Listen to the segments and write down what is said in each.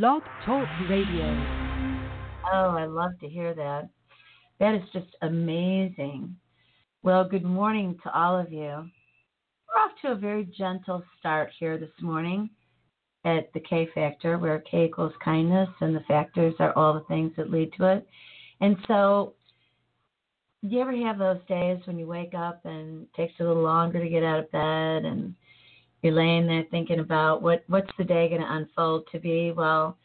Blog Talk Radio. Oh, I love to hear that. That is just amazing. Well, good morning to all of you. We're off to a very gentle start here this morning at the K Factor, where K equals kindness and the factors are all the things that lead to it. And so, do you ever have those days when you wake up and it takes a little longer to get out of bed and you're laying there thinking about what what's the day going to unfold to be? Well,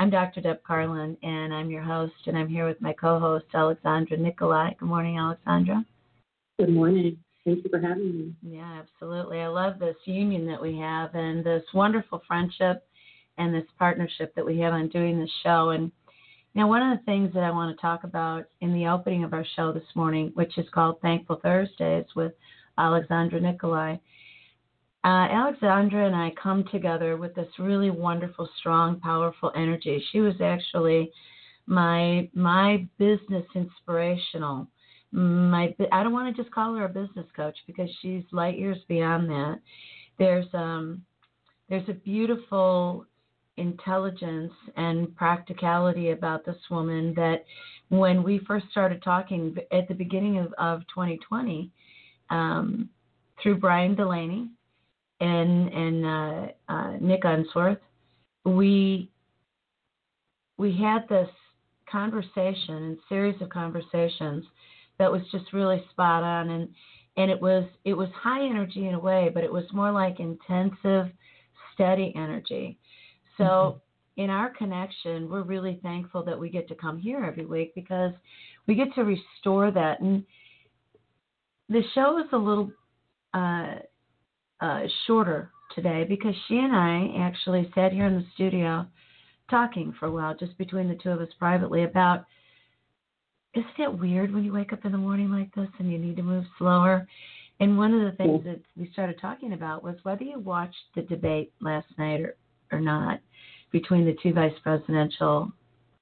I'm Dr. Deb Carlin, and I'm your host, and I'm here with my co-host Alexandra Nickolai. Good morning, Alexandra. Good morning. Thank you for having me. Yeah, absolutely. I love this union that we have and this wonderful friendship and this partnership that we have on doing this show. And you now, one of the things that I want to talk about in the opening of our show this morning, which is called Thankful Thursdays with Alexandra Nickolai, uh, Alexandra and I come together with this really wonderful, strong, powerful energy. She was actually my my business inspirational. My I don't want to just call her a business coach because she's light years beyond that. There's um there's a beautiful intelligence and practicality about this woman that when we first started talking at the beginning of, of 2020 um, through Brian Delaney, and and uh, uh, Nick Unsworth, we we had this conversation and series of conversations that was just really spot on and and it was it was high energy in a way but it was more like intensive steady energy so mm-hmm. in our connection we're really thankful that we get to come here every week because we get to restore that and the show is a little uh, uh, shorter today because she and I actually sat here in the studio talking for a while, just between the two of us privately, about isn't it weird when you wake up in the morning like this and you need to move slower? And one of the things that we started talking about was whether you watched the debate last night or, or not between the two vice presidential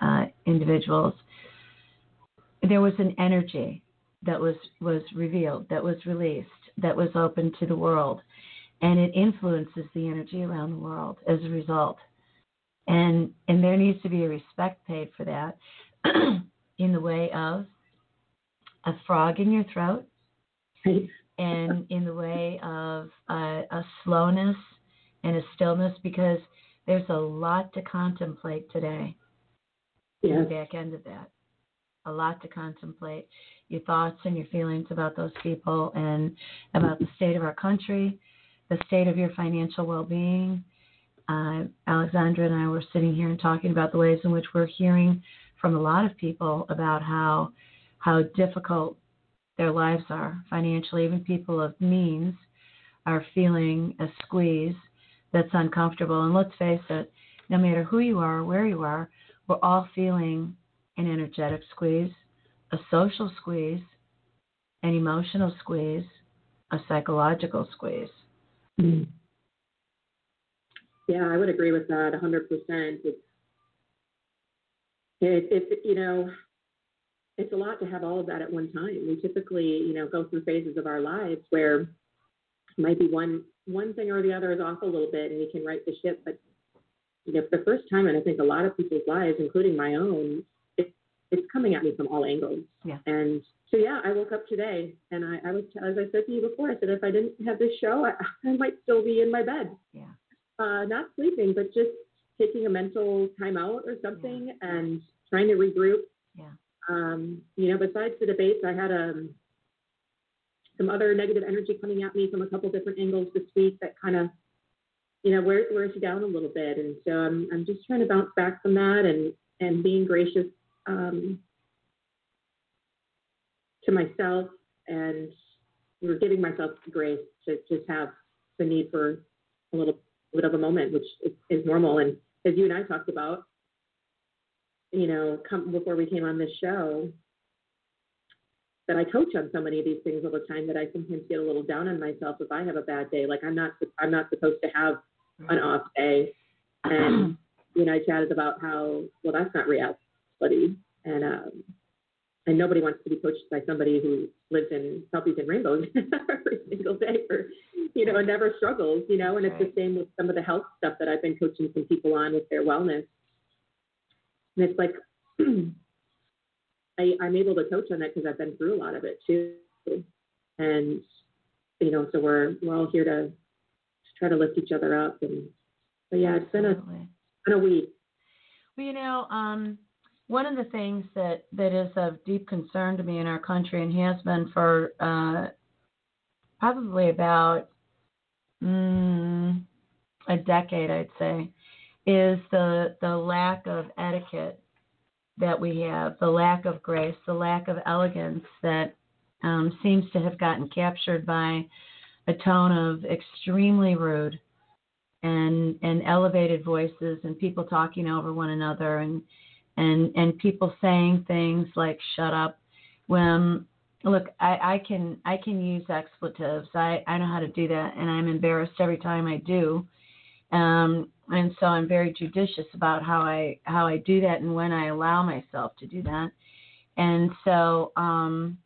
uh, individuals. There was an energy that was was revealed, that was released, that was open to the world and it influences the energy around the world as a result. And and there needs to be a respect paid for that in the way of a frog in your throat and in the way of a, a slowness and a stillness because there's a lot to contemplate today. Yes. The back end of that. A lot to contemplate. Your thoughts and your feelings about those people and about the state of our country, the state of your financial well being. Uh, Alexandra and I were sitting here and talking about the ways in which we're hearing from a lot of people about how how difficult their lives are financially. Even people of means are feeling a squeeze that's uncomfortable. And let's face it, no matter who you are or where you are, we're all feeling an energetic squeeze, a social squeeze, an emotional squeeze, a psychological squeeze. Mm. Yeah, I would agree with that 100%. It's, it, it, you know, it's a lot to have all of that at one time. We typically, you know, go through phases of our lives where might be one one thing or the other is off a little bit, and we can right the ship. But you know, for the first time, and I think a lot of people's lives, including my own, it's coming at me from all angles. Yeah. And so yeah, I woke up today and I, I was, as I said to you before, I said if I didn't have this show, I, I might still be in my bed. Yeah. Uh, not sleeping, but just taking a mental time out or something yeah. and trying to regroup. Yeah. Um, you know, besides the debates, I had um, some other negative energy coming at me from a couple different angles this week that kind of, you know, wears, wears you down a little bit. And so I'm, I'm just trying to bounce back from that and, and being gracious um, to myself and we're giving myself grace to just have the need for a little bit of a moment, which is, is normal. And as you and I talked about, you know, come before we came on this show, that I coach on so many of these things all the time that I sometimes get a little down on myself if I have a bad day. Like I'm not I'm not supposed to have an off day. And you know, I chatted about how well that's not And um and nobody wants to be coached by somebody who lives in puppies and rainbows every single day or you know, and never struggles, you know, and it's the same with some of the health stuff that I've been coaching some people on with their wellness. And it's like I, I'm able to coach on that because I've been through a lot of it too. And you know, so we're we're all here to, to try to lift each other up. And but yeah, it's been a been a week. Well, you know, um, one of the things that, that is of deep concern to me in our country and has been for uh, probably about mm, a decade, I'd say, is the the lack of etiquette that we have, the lack of grace, the lack of elegance that um, seems to have gotten captured by a tone of extremely rude and and elevated voices and people talking over one another and and and people saying things like shut up. When look I, I can I can use expletives I, I know how to do that and I'm embarrassed every time I do. Um and so I'm very judicious about how I how I do that and when I allow myself to do that. And so um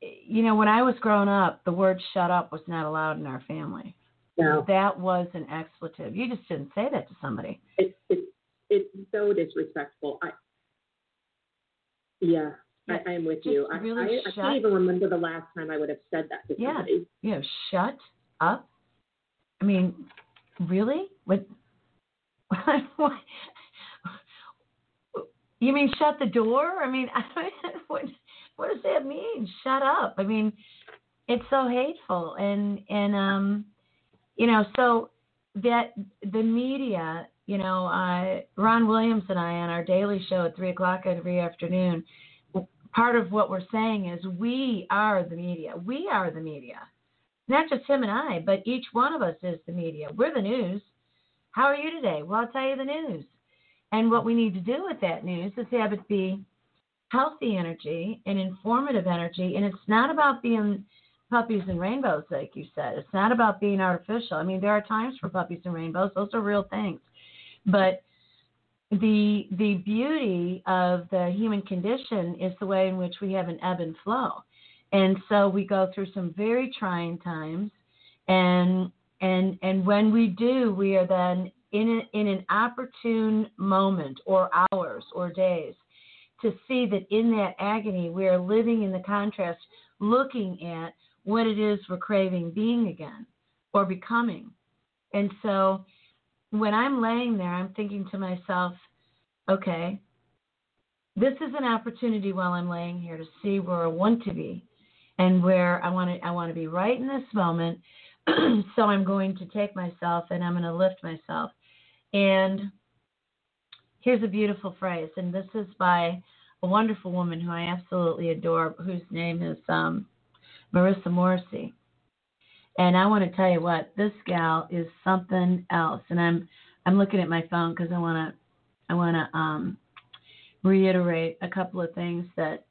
you know when I was growing up the word shut up was not allowed in our family. No, that was an expletive. You just didn't say that to somebody. it's it's it's so disrespectful. I yeah. Yeah, I, I'm with you. I, really I, I can't even remember the last time I would have said that to Yeah. somebody. You know, shut up. I mean, really? What? what? You mean shut the door? I mean, what? What does that mean? Shut up. I mean, it's so hateful, and and um, you know, so that the media, you know, uh, Ron Williams and I on our daily show at three o'clock every afternoon. Part of what we're saying is we are the media. We are the media not just him and I, but each one of us is the media. We're the news. How are you today? Well, I'll tell you the news. And what we need to do with that news is have it be healthy energy and informative energy. And it's not about being puppies and rainbows, like you said. It's not about being artificial. I mean, there are times for puppies and rainbows; those are real things. But the the beauty of the human condition is the way in which we have an ebb and flow. And so we go through some very trying times, and and and when we do, we are then in a, in an opportune moment, or hours, or days, to see that in that agony we are living in the contrast, looking at what it is we're craving being again, or becoming. And so when I'm laying there, I'm thinking to myself, okay, this is an opportunity while I'm laying here to see where I want to be and where I want to I want to be right in this moment. so I'm going to take myself and I'm going to lift myself. And here's a beautiful phrase, and this is by a wonderful woman who I absolutely adore, whose name is um, Marissa Morrissey. And I want to tell you what, this gal is something else. And I'm I'm looking at my phone because I want to I want to um, reiterate a couple of things that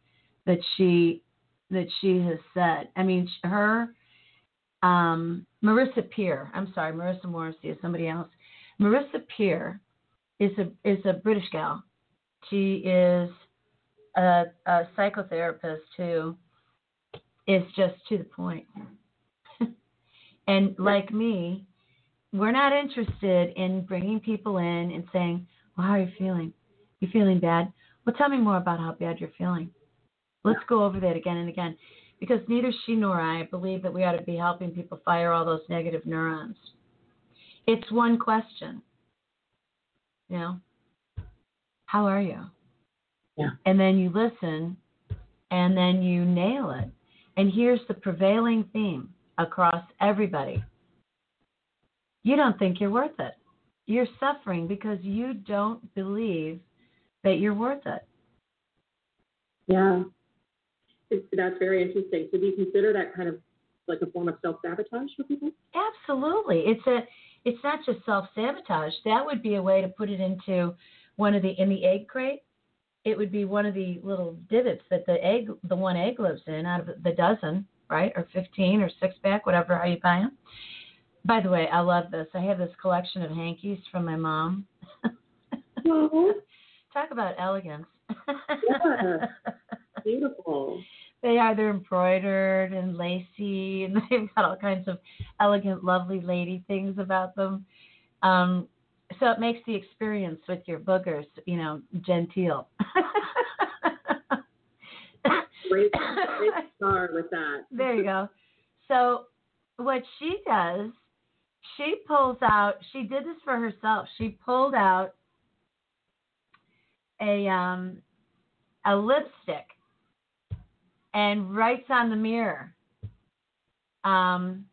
that she that she has said. I mean, her um, Marissa Peer. I'm sorry, Marissa Morrissey is somebody else. Marissa Peer is a is a British gal. She is a, a psychotherapist who is just to the point. And like me, we're not interested in bringing people in and saying, "Well, how are you feeling? You feeling bad? Well, tell me more about how bad you're feeling." Let's go over that again and again. Because neither she nor I believe that we ought to be helping people fire all those negative neurons. It's one question. You know, how are you? Yeah. And then you listen and then you nail it. And here's the prevailing theme across everybody you don't think you're worth it. You're suffering because you don't believe that you're worth it. Yeah. It, that's very interesting. So do you consider that kind of like a form of self sabotage for people? Absolutely. It's a it's not just self sabotage. That would be a way to put it into one of the in the egg crate, it would be one of the little divots that the egg, the one egg lives in out of the dozen, right, or fifteen or six pack, whatever how you buy them. By the way, I love this. I have this collection of hankies from my mom. Talk about elegance. Yeah. Beautiful. They are. They're embroidered and lacy, and they've got all kinds of elegant, lovely lady things about them. Um, so it makes the experience with your boogers, you know, genteel. Great, great star with that. there you go. So what she does, she pulls out. She did this for herself. She pulled out a um a lipstick and writes on the mirror. Um,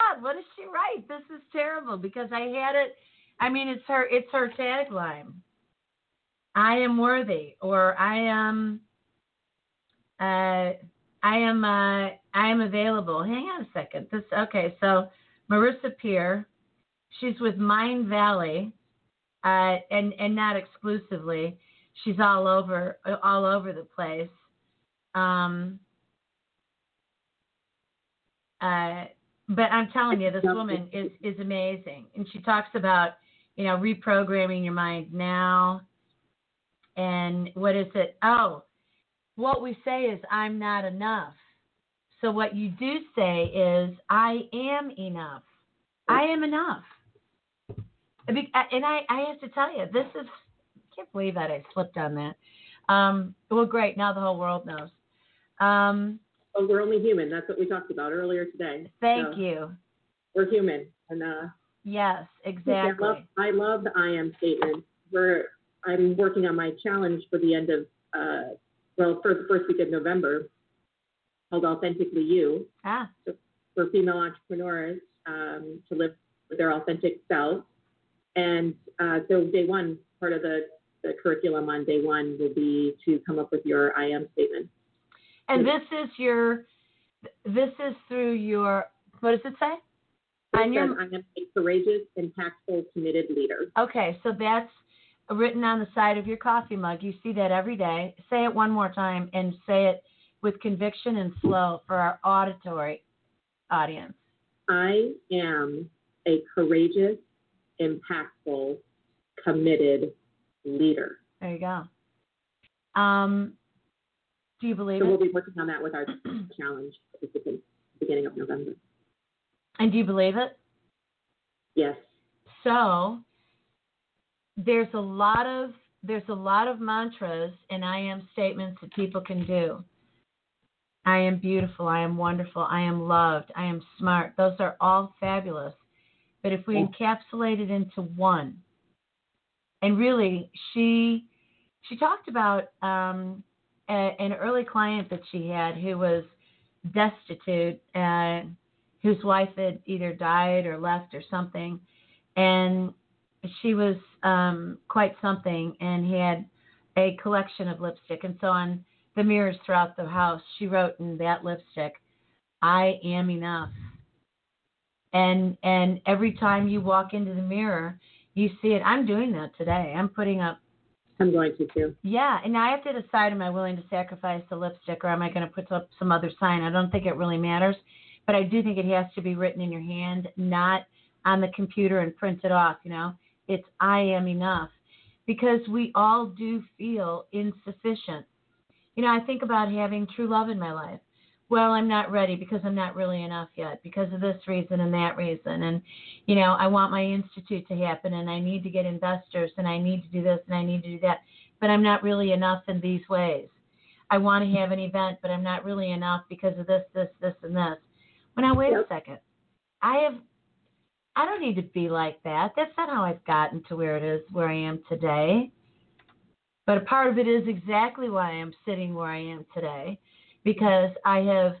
God, what does she write? This is terrible because I had it. I mean, it's her. It's her tagline. I am worthy, or I am. Uh, I am. Uh, I am available. Hang on a second. This okay. So Marissa Peer, she's with Mindvalley, uh, and and not exclusively. She's all over all over the place. Um, uh, but I'm telling you, this woman is is amazing, and she talks about you know reprogramming your mind now, and what is it? Oh, what we say is I'm not enough. So what you do say is I am enough. I am enough. And I, I have to tell you, this is I can't believe that I slipped on that. Um, well, great. Now the whole world knows. Um, Oh, we're only human. That's what we talked about earlier today. thank So, you. We're human, and uh, Yes, exactly. I love, I love the I am statement. We're I'm working on my challenge for the end of uh, well, for the first week of November, called Authentically You, Ah, for female entrepreneurs um, to live with their authentic selves. And uh, so day one, part of the, the curriculum on day one will be to come up with your I am statement. and this is your. This is through your. What does it say? I am a courageous, impactful, committed leader. Okay, so that's written on the side of your coffee mug. You see that every day. Say it one more time and say it with conviction and slow for our auditory audience. I am a courageous, impactful, committed leader. There you go. Um, do you believe So we'll be working on that with our challenge at the beginning of November. And do you believe it? Yes. So there's a lot of there's a lot of mantras and I am statements that people can do. I am beautiful, I am wonderful, I am loved, I am smart. Those are all fabulous. But if we encapsulate it into one, and really she she talked about um, a, an early client that she had who was destitute and whose wife had either died or left or something and she was um, quite something and had a collection of lipstick. And so on the mirrors throughout the house, she wrote in that lipstick, "I am enough." And and every time you walk into the mirror, you see it. I'm doing that today. I'm putting up. I'm going to too. Yeah, and I have to decide: am I willing to sacrifice the lipstick, or am I going to put up some other sign? I don't think it really matters, but I do think it has to be written in your hand, not on the computer and print it off. You know, it's I am enough because we all do feel insufficient. You know, I think about having true love in my life. Well, I'm not ready because I'm not really enough yet because of this reason and that reason. And, you know, I want my institute to happen and I need to get investors and I need to do this and I need to do that. But I'm not really enough in these ways. I want to have an event, but I'm not really enough because of this, this, this, and this. Well, now, wait a second. I have I don't need to be like that. That's not how I've gotten to where it is where I am today. But a part of it is exactly why I'm sitting where I am today, because I have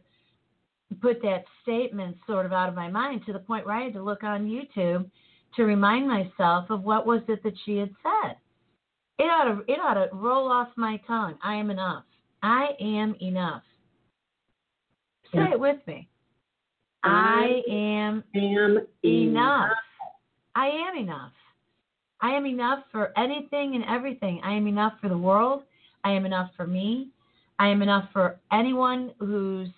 put that statement sort of out of my mind to the point where I had to look on YouTube to remind myself of what was it that she had said. It ought to it ought to roll off my tongue. I am enough. I am enough. Say it with me. I am Am enough. I am enough. I am enough for anything and everything. I am enough for the world. I am enough for me. I am enough for anyone who's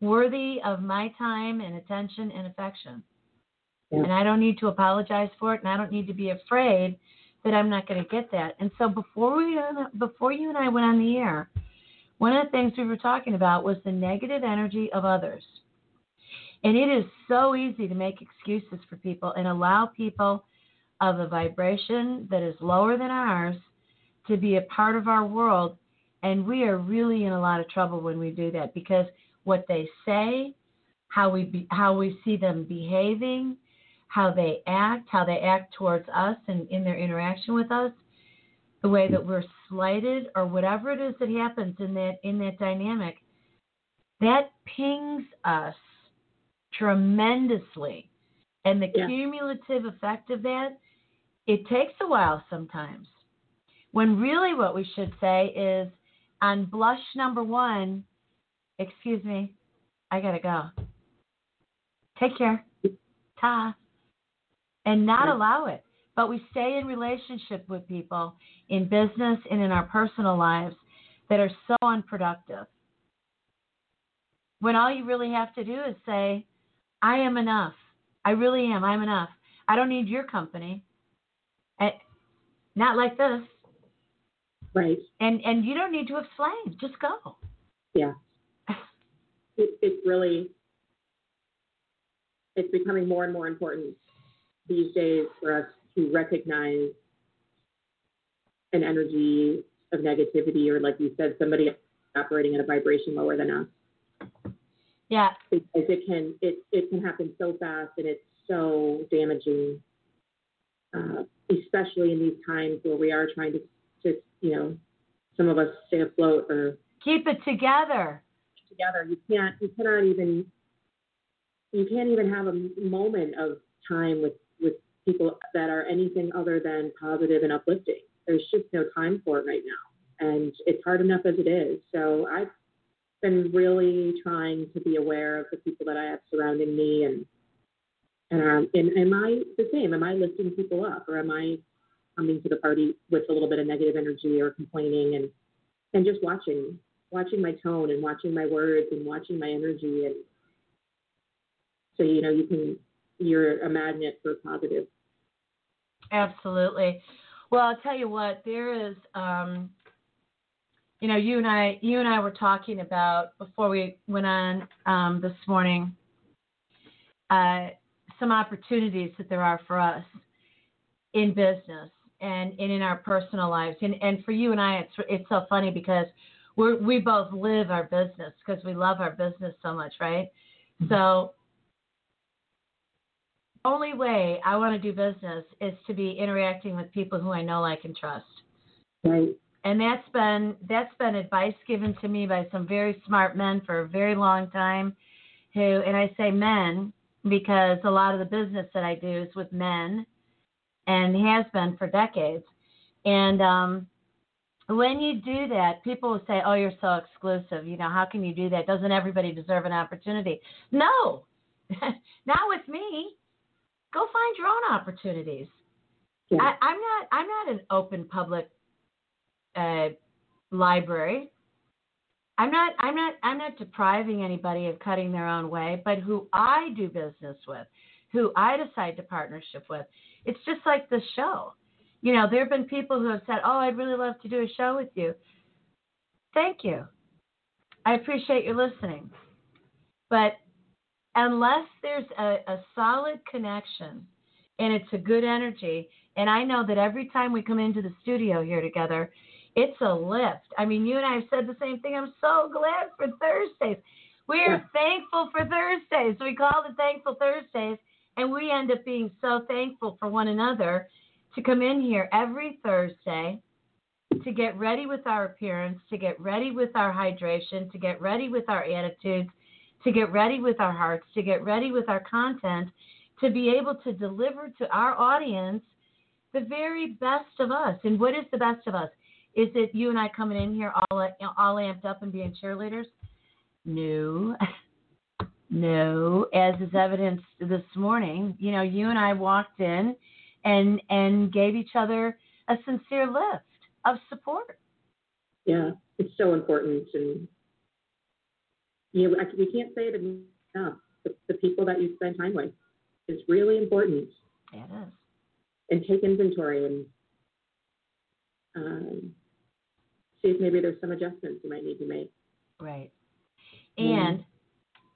worthy of my time and attention and affection. Yeah. And I don't need to apologize for it, and I don't need to be afraid that I'm not going to get that. And so before we before you and I went on the air, one of the things we were talking about was the negative energy of others. And it is so easy to make excuses for people and allow people of a vibration that is lower than ours to be a part of our world. And we are really in a lot of trouble when we do that because what they say, how we be, how we see them behaving, how they act, how they act towards us and in their interaction with us, the way that we're slighted or whatever it is that happens in that in that dynamic, that pings us tremendously. And the yeah. cumulative effect of that, it takes a while sometimes. When really what we should say is on blush number one, excuse me, I gotta go. Take care. Ta and not allow it. But we stay in relationship with people in business and in our personal lives that are so unproductive. When all you really have to do is say, I am enough. I really am. I'm enough. I don't need your company. I, not like this. Right. And and you don't need to explain. Just go. Yeah. it, it's really it's becoming more and more important these days for us to recognize an energy of negativity or like you said somebody operating at a vibration lower than us yeah because it can it, it can happen so fast and it's so damaging uh, especially in these times where we are trying to to you know some of us stay afloat or keep it together together you can't you cannot even you can't even have a moment of time with with people that are anything other than positive and uplifting. There's just no time for it right now. And it's hard enough as it is. So I've been really trying to be aware of the people that I have surrounding me and and um, and am I the same? Am I lifting people up or am I coming to the party with a little bit of negative energy or complaining and and just watching watching my tone and watching my words and watching my energy and so you know you can you're a magnet for positive. Absolutely. Well, I'll tell you what, there is, um, you know, you and I, you and I were talking about before we went on um, this morning, uh, some opportunities that there are for us in business and, and in our personal lives. And, and for you and I, it's, it's so funny because we we both live our business because we love our business so much, right? Mm-hmm. So only way I want to do business is to be interacting with people who I know, like, and trust. Right. And that's been that's been advice given to me by some very smart men for a very long time. Who and I say men because a lot of the business that I do is with men, and has been for decades. And um, when you do that, people will say, "Oh, you're so exclusive. You know, how can you do that? Doesn't everybody deserve an opportunity?" No, not with me go find your own opportunities. Yeah. I, am not I'm not an open public uh, library. I'm not I'm not I'm not depriving anybody of cutting their own way, but who I do business with, who I decide to partnership with. It's just like the show. You know, there have been people who have said, "Oh, I'd really love to do a show with you." Thank you. I appreciate your listening. But unless there's a, a solid connection and it's a good energy, and I know that every time we come into the studio here together, it's a lift. I mean, you and I have said the same thing. I'm so glad for Thursdays. We are yeah. thankful for Thursdays. We call it Thankful Thursdays, and we end up being so thankful for one another to come in here every Thursday to get ready with our appearance, to get ready with our hydration, to get ready with our attitudes, to get ready with our hearts, to get ready with our content, to be able to deliver to our audience the very best of us. And what is the best of us? Is it you and I coming in here all all amped up and being cheerleaders? No. no, as is evidenced this morning. You know, you and I walked in and and gave each other a sincere lift of support. Yeah, it's so important, and you know, we can't say it enough. The, the people that you spend time with is really important. It is. And take inventory and um, see if maybe there's some adjustments you might need to make. Right. And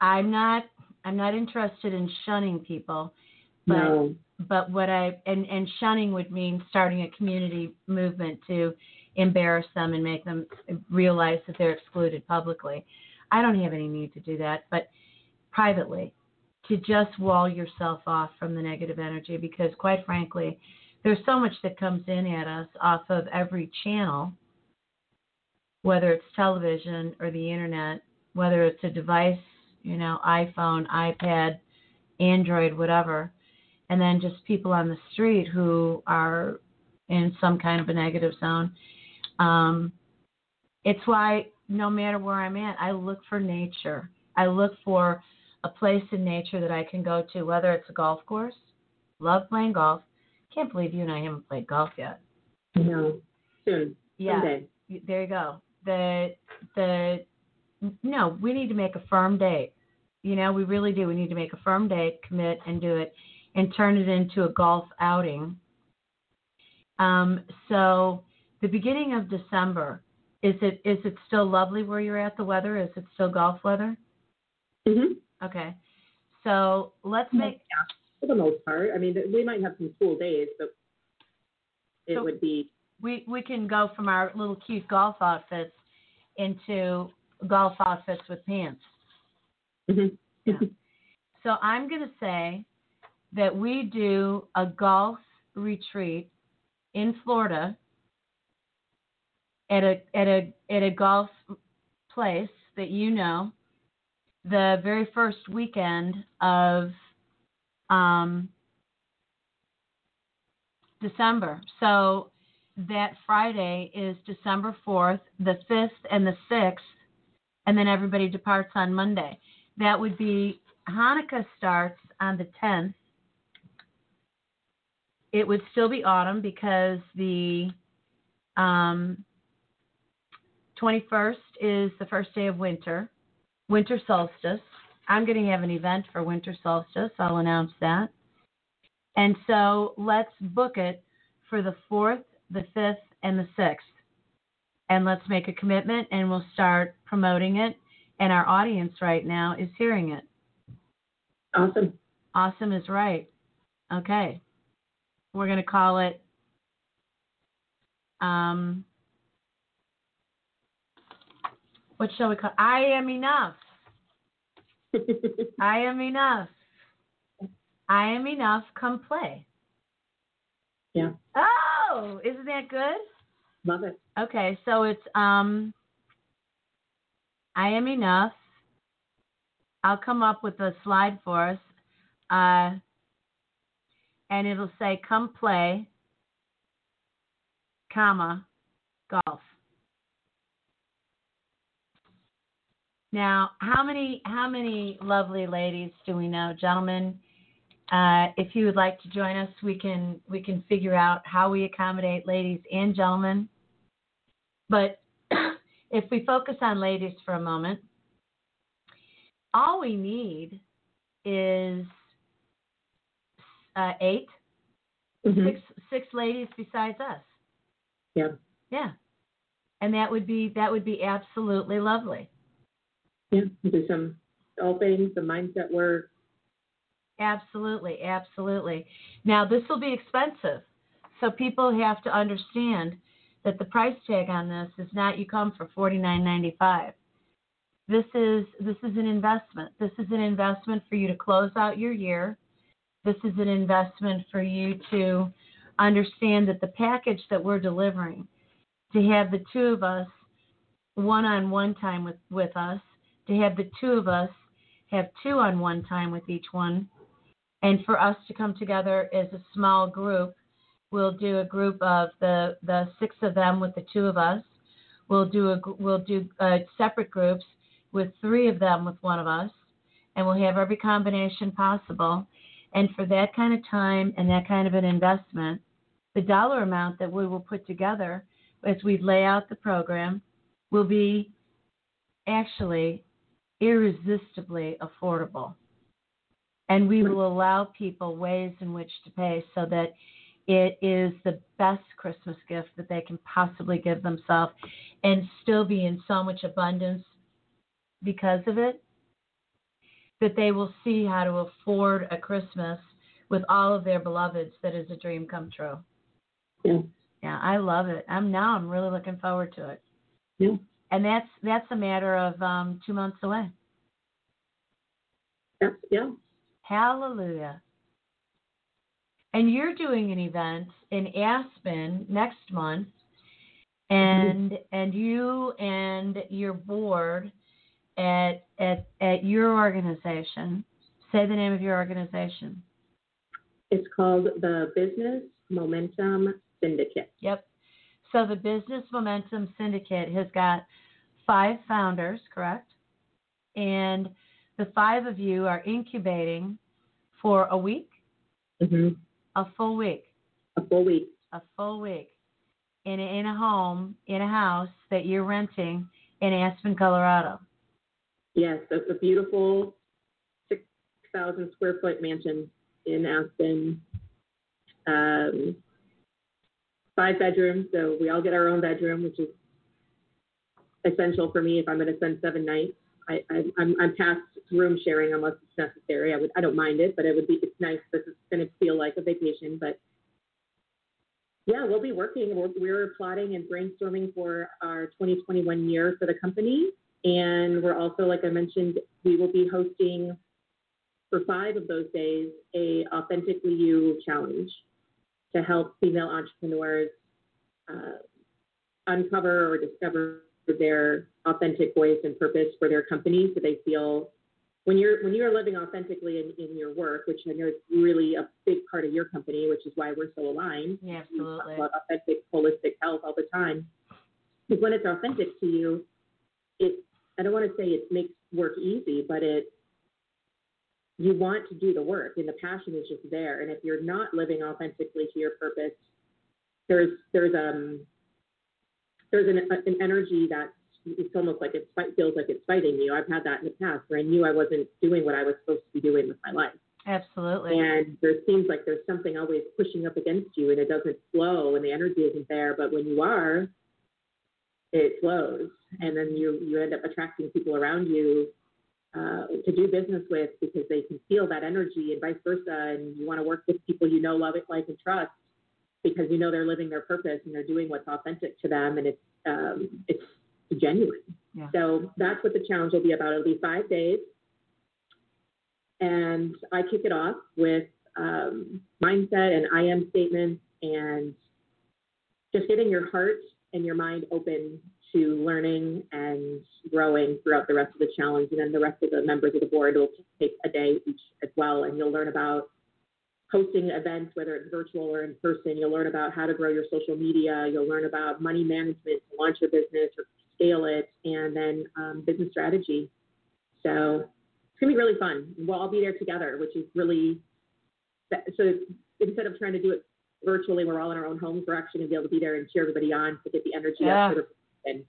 I'm not I'm not interested in shunning people, but no. but what I and and shunning would mean starting a community movement to embarrass them and make them realize that they're excluded publicly. I don't have any need to do that, but privately to just wall yourself off from the negative energy because quite frankly, there's so much that comes in at us off of every channel, whether it's television or the internet, whether it's a device, you know, iPhone, iPad, Android, whatever, and then just people on the street who are in some kind of a negative zone. Um, it's why no matter where I'm at, I look for nature. I look for a place in nature that I can go to, whether it's a golf course. Love playing golf. Can't believe you and I haven't played golf yet. No, soon. Yeah, Someday. there you go. The the no, we need to make a firm date. You know, we really do. We need to make a firm date, commit, and do it, and turn it into a golf outing. Um, so the beginning of December, is it is it still lovely where you're at? The weather is it still golf weather? hmm Okay, so let's make For the most part, I mean, we might have some cool days, but it So- would be we we can go from our little cute golf outfits into golf outfits with pants. mhm. Yeah. So I'm going to say that we do a golf retreat in Florida at a at a at a golf place that you know the very first weekend of um, December. So that Friday is December 4th, the 5th, and the 6th, and then everybody departs on Monday. That would be Hanukkah starts on the 10th. It would still be autumn because the um, 21st is the first day of winter, winter solstice. I'm going to have an event for winter solstice. I'll announce that. And so let's book it for the 4th, the 5th, and the 6th. And let's make a commitment and we'll start promoting it. And our audience right now is hearing it. awesome. Awesome is right. Okay. We're going to call it um what shall we call I am enough. I am enough. I am enough. Come play. Yeah, Oh, isn't that good? love it. Okay, so it's um I am enough. I'll come up with a slide for us. Uh and it'll say come play comma golf. Now, how many how many lovely ladies do we know, gentlemen? Uh, if you would like to join us, we can we can figure out how we accommodate ladies and gentlemen. But if we focus on ladies for a moment, all we need is uh, 8 Mhm. six six ladies besides us. Yeah. Yeah, and that would be that would be absolutely lovely. Yeah, do some sculpting, some mindset work. Absolutely, absolutely. Now this will be expensive, so people have to understand that the price tag on this is not you come for forty nine ninety five. This is this is an investment. This is an investment for you to close out your year. This is an investment for you to understand that the package that we're delivering, to have the two of us one on one time with, with us, to have the two of us have two on one time with each one, and for us to come together as a small group. We'll do a group of the, the six of them with the two of us. We'll do a we'll do uh, separate groups with three of them with one of us, and we'll have every combination possible. And for that kind of time and that kind of an investment, the dollar amount that we will put together as we lay out the program will be actually irresistibly affordable. And we will allow people ways in which to pay so that it is the best Christmas gift that they can possibly give themselves and still be in so much abundance because of it that they will see how to afford a Christmas with all of their beloveds that is a dream come true. Yeah. Yeah, I love it. I'm now I'm really looking forward to it. Yeah. And that's that's a matter of um, two months away. That's, yeah. Hallelujah. And you're doing an event in Aspen next month, and and you and your board at at at your organization. Say the name of your organization. It's called the Business Momentum Syndicate. Yep. So the Business Momentum Syndicate has got five founders, correct? And the five of you are incubating for a week, Mm-hmm. a full week, A full week. a full week in a, in a home, in a house that you're renting in Aspen, Colorado. Yes, it's a beautiful 6,000 square foot mansion in Aspen. Um, five bedrooms, so we all get our own bedroom, which is essential for me if I'm going to spend seven nights. I, I, I'm, I'm past room sharing unless it's necessary. I would I don't mind it, but it would be it's nice because it's going to feel like a vacation. But yeah, we'll be working. We're, we're plotting and brainstorming for our 2021 year for the company, and we're also, like I mentioned, we will be hosting for five of those days a authentically you challenge to help female entrepreneurs uh, uncover or discover their authentic voice and purpose for their company. So they feel when you're when you're living authentically in, in your work which i know is really a big part of your company which is why we're so aligned. Yeah, absolutely. about authentic holistic health all the time. Because when it's authentic to you it i don't want to say it makes work easy but it you want to do the work and the passion is just there. And if you're not living authentically to your purpose there's there's um there's an, an energy that it's almost like it fight, feels like it's fighting you. I've had that in the past where I knew I wasn't doing what I was supposed to be doing with my life. Absolutely. And there seems like there's something always pushing up against you and it doesn't flow and the energy isn't there. But when you are, it flows. And then you, you end up attracting people around you uh, to do business with because they can feel that energy and vice versa. And you want to work with people you know, love it, like, and trust because you know they're living their purpose and they're doing what's authentic to them and it's um, it's genuine. Yeah. So that's what the challenge will be about. It'll be five days, and I kick it off with um, mindset and I am statements and just getting your heart and your mind open to learning and growing throughout the rest of the challenge. And then the rest of the members of the board will take a day each as well, and you'll learn about hosting events, whether it's virtual or in person. You'll learn about how to grow your social media. You'll learn about money management to launch your business or scale it, and then um, business strategy. So it's gonna be really fun. We'll all be there together, which is really so. Instead of trying to do it virtually, we're all in our own homes. We're actually gonna be able to be there and cheer everybody on to get the energy Yeah. up. For the, and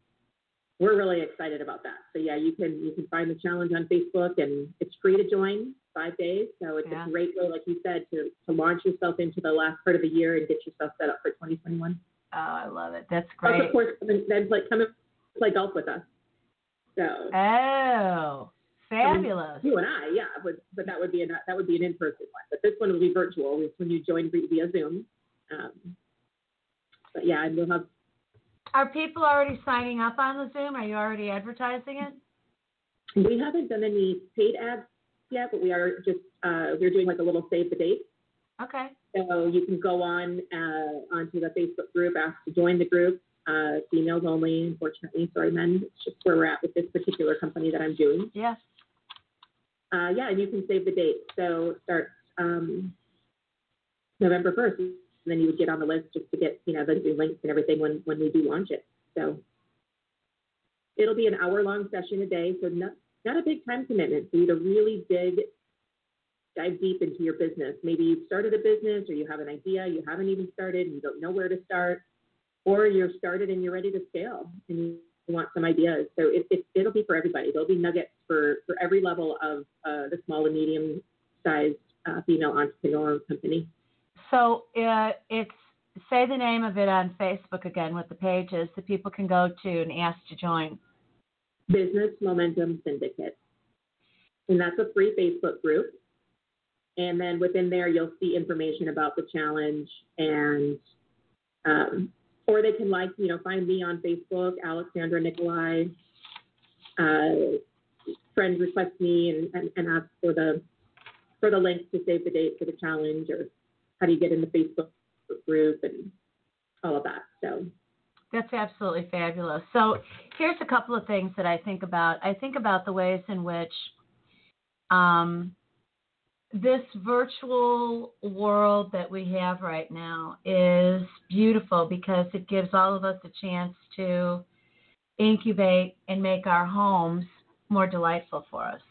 we're really excited about that. So yeah, you can you can find the challenge on Facebook, and it's free to join five days. So it's Yeah. a great way, like you said, to, to launch yourself into the last part of the year and get yourself set up for 2021. Oh, I love it. That's Plus, great. of course, then like come and play golf with us. So Oh, fabulous. you and I, yeah, but but that would be an that would be an in person one. But this one will be virtual. It's when you join via Zoom. Um, but yeah, and we'll have Are people already signing up on the Zoom? Are you already advertising it? we haven't done any paid ads yet, but we are just uh, we're doing like a little save the date. Okay. So you can go on uh, onto the Facebook group, ask to join the group. Uh, females only, unfortunately. Sorry, men. It's just where we're at with this particular company that I'm doing. Yes. Uh, yeah, and you can save the date. So start um, November 1st, and then you would get on the list just to get you know the links and everything when when we do launch it. So it'll be an hour long session a day, so not not a big time commitment. So you to really dig dive deep into your business. Maybe you've started a business or you have an idea you haven't even started and you don't know where to start, or you're started and you're ready to scale and you want some ideas. So it, it, it'll be for everybody. There'll be nuggets for, for every level of uh, the small and medium sized uh, female entrepreneur company. So uh, it's say the name of it on Facebook again, what the page is that people can go to and ask to join. Business Momentum Syndicate. And that's a free Facebook group. And then within there, you'll see information about the challenge and, um, or they can like, you know, find me on Facebook, Alexandra Nickolai. Uh, friends request me and, and, and ask for the for the link to save the date for the challenge or how do you get in the Facebook group and all of that. So that's absolutely fabulous. So here's a couple of things that I think about. I think about the ways in which um, this virtual world that we have right now is beautiful because it gives all of us a chance to incubate and make our homes more delightful for us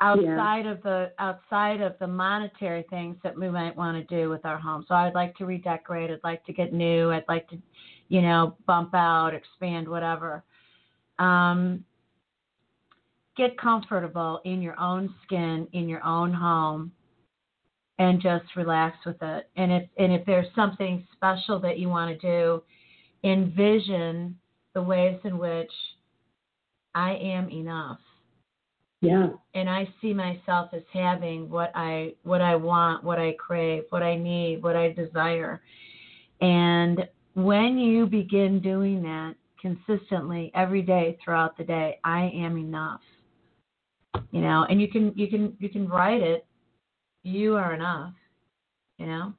outside yeah. of the outside of the monetary things that we might want to do with our home. So I'd like to redecorate, I'd like to get new, I'd like to, you know, bump out, expand, whatever. Um, get comfortable in your own skin, in your own home, and just relax with it. And if and if there's something special that you want to do, envision the ways in which I am enough yeah. And I see myself as having what I what I want, what I crave, what I need, what I desire. And when you begin doing that consistently every day throughout the day, I am enough. You know, and you can you can you can write it, you are enough. You know?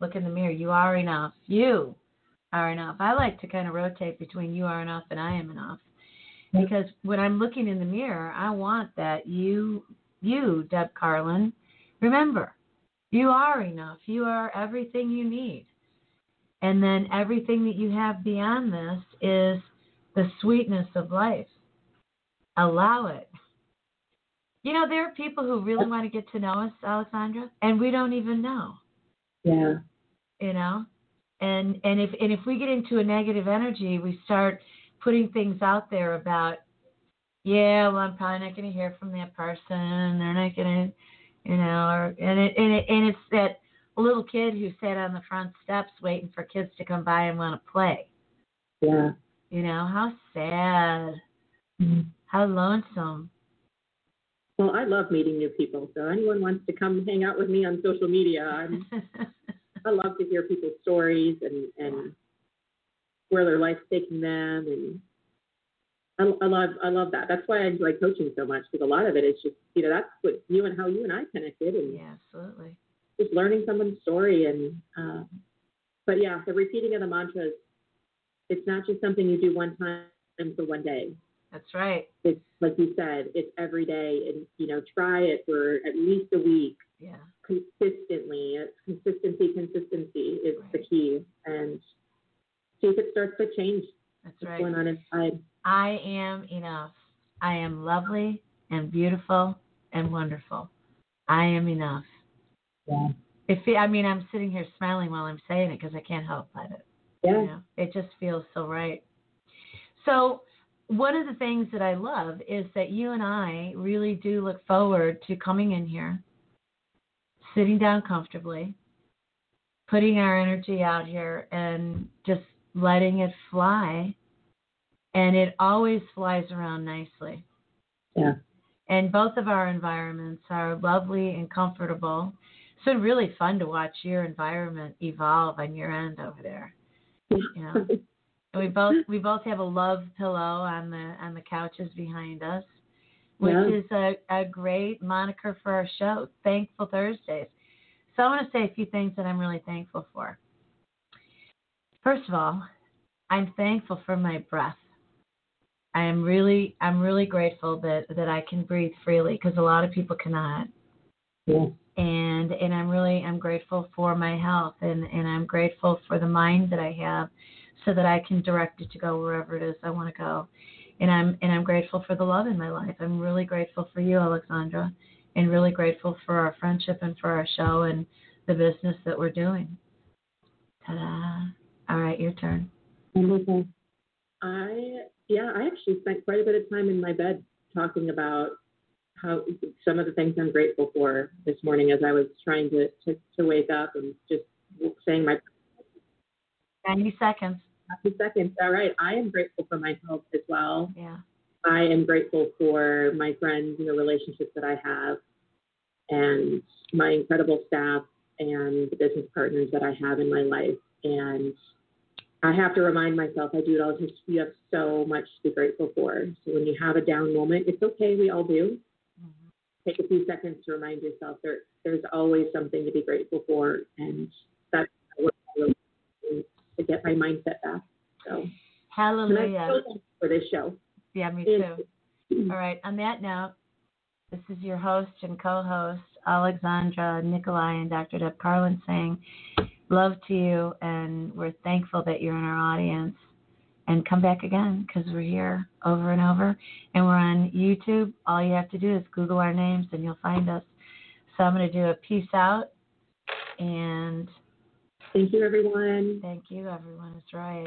Look in the mirror, you are enough. You are enough. I like to kind of rotate between you are enough and I am enough because when I'm looking in the mirror, I want that you, you, Deb Carlin, remember, you are enough. You are everything you need. And then everything that you have beyond this is the sweetness of life. Allow it. You know, there are people who really want to get to know us, Alexandra, and we don't even know. Yeah. You know? And and if and if we get into a negative energy, we start putting things out there about, yeah, well, I'm probably not going to hear from that person. They're not going to, you know, or and it and it and it's that little kid who sat on the front steps waiting for kids to come by and want to play. Yeah. You know how sad, mm-hmm. how lonesome. Well, I love meeting new people. So anyone wants to come hang out with me on social media, I'm, I love to hear people's stories and and where their life's taking them, and I, I love I love that. That's why I enjoy coaching so much because a lot of it is just you know that's what you and how you and I connected, and yeah, absolutely, just learning someone's story and. Um, but yeah, the repeating of the mantras, it's not just something you do one time for one day. That's right. It's like you said, it's every day, and you know, try it for at least a week. Yeah. Consistently, it's consistency. Consistency is right. the key, and see if it starts to change. That's what's right. going on inside. I am enough. I am lovely and beautiful and wonderful. I am enough. Yeah. If I mean, I'm sitting here smiling while I'm saying it because I can't help but it. Yeah. You know, it just feels so right. So, one of the things that I love is that you and I really do look forward to coming in here, sitting down comfortably, putting our energy out here, and just letting it fly. And it always flies around nicely. Yeah. And both of our environments are lovely and comfortable. It's been really fun to watch your environment evolve on your end over there. You know. and we both we both have a love pillow on the on the couches behind us, which yeah. is a, a great moniker for our show, Thankful Thursdays. So I want to say a few things that I'm really thankful for. First of all, I'm thankful for my breath. I am really I'm really grateful that that I can breathe freely because a lot of people cannot. Yeah. And and I'm really I'm grateful for my health and and I'm grateful for the mind that I have so that I can direct it to go wherever it is I want to go. and I'm and I'm grateful for the love in my life. I'm really grateful for you, Alexandra, and really grateful for our friendship and for our show and the business that we're doing. Ta-da! All right, your turn. Wonderful. I yeah, I actually spent quite a bit of time in my bed talking about how some of the things I'm grateful for this morning as I was trying to to, to wake up and just saying my 90 seconds. 90 seconds. All right. I am grateful for my health as well. Yeah. I am grateful for my friends and the relationships that I have and my incredible staff and the business partners that I have in my life. And I have to remind myself, I do it all just you have so much to be grateful for. So when you have a down moment, it's okay, we all do. Mm-hmm. Take a few seconds to remind yourself there there's always something to be grateful for and that's what I really to get my mindset back. So Hallelujah. for this show. Yeah, me too. All right. On that note, this is your host and co-host Alexandra Nickolai and Dr. Deb Carlin saying love to you, and we're thankful that you're in our audience. And come back again because we're here over and over, and we're on YouTube. All you have to do is Google our names, and you'll find us. So I'm going to do a peace out, and thank you, everyone. Thank you, everyone. That's right.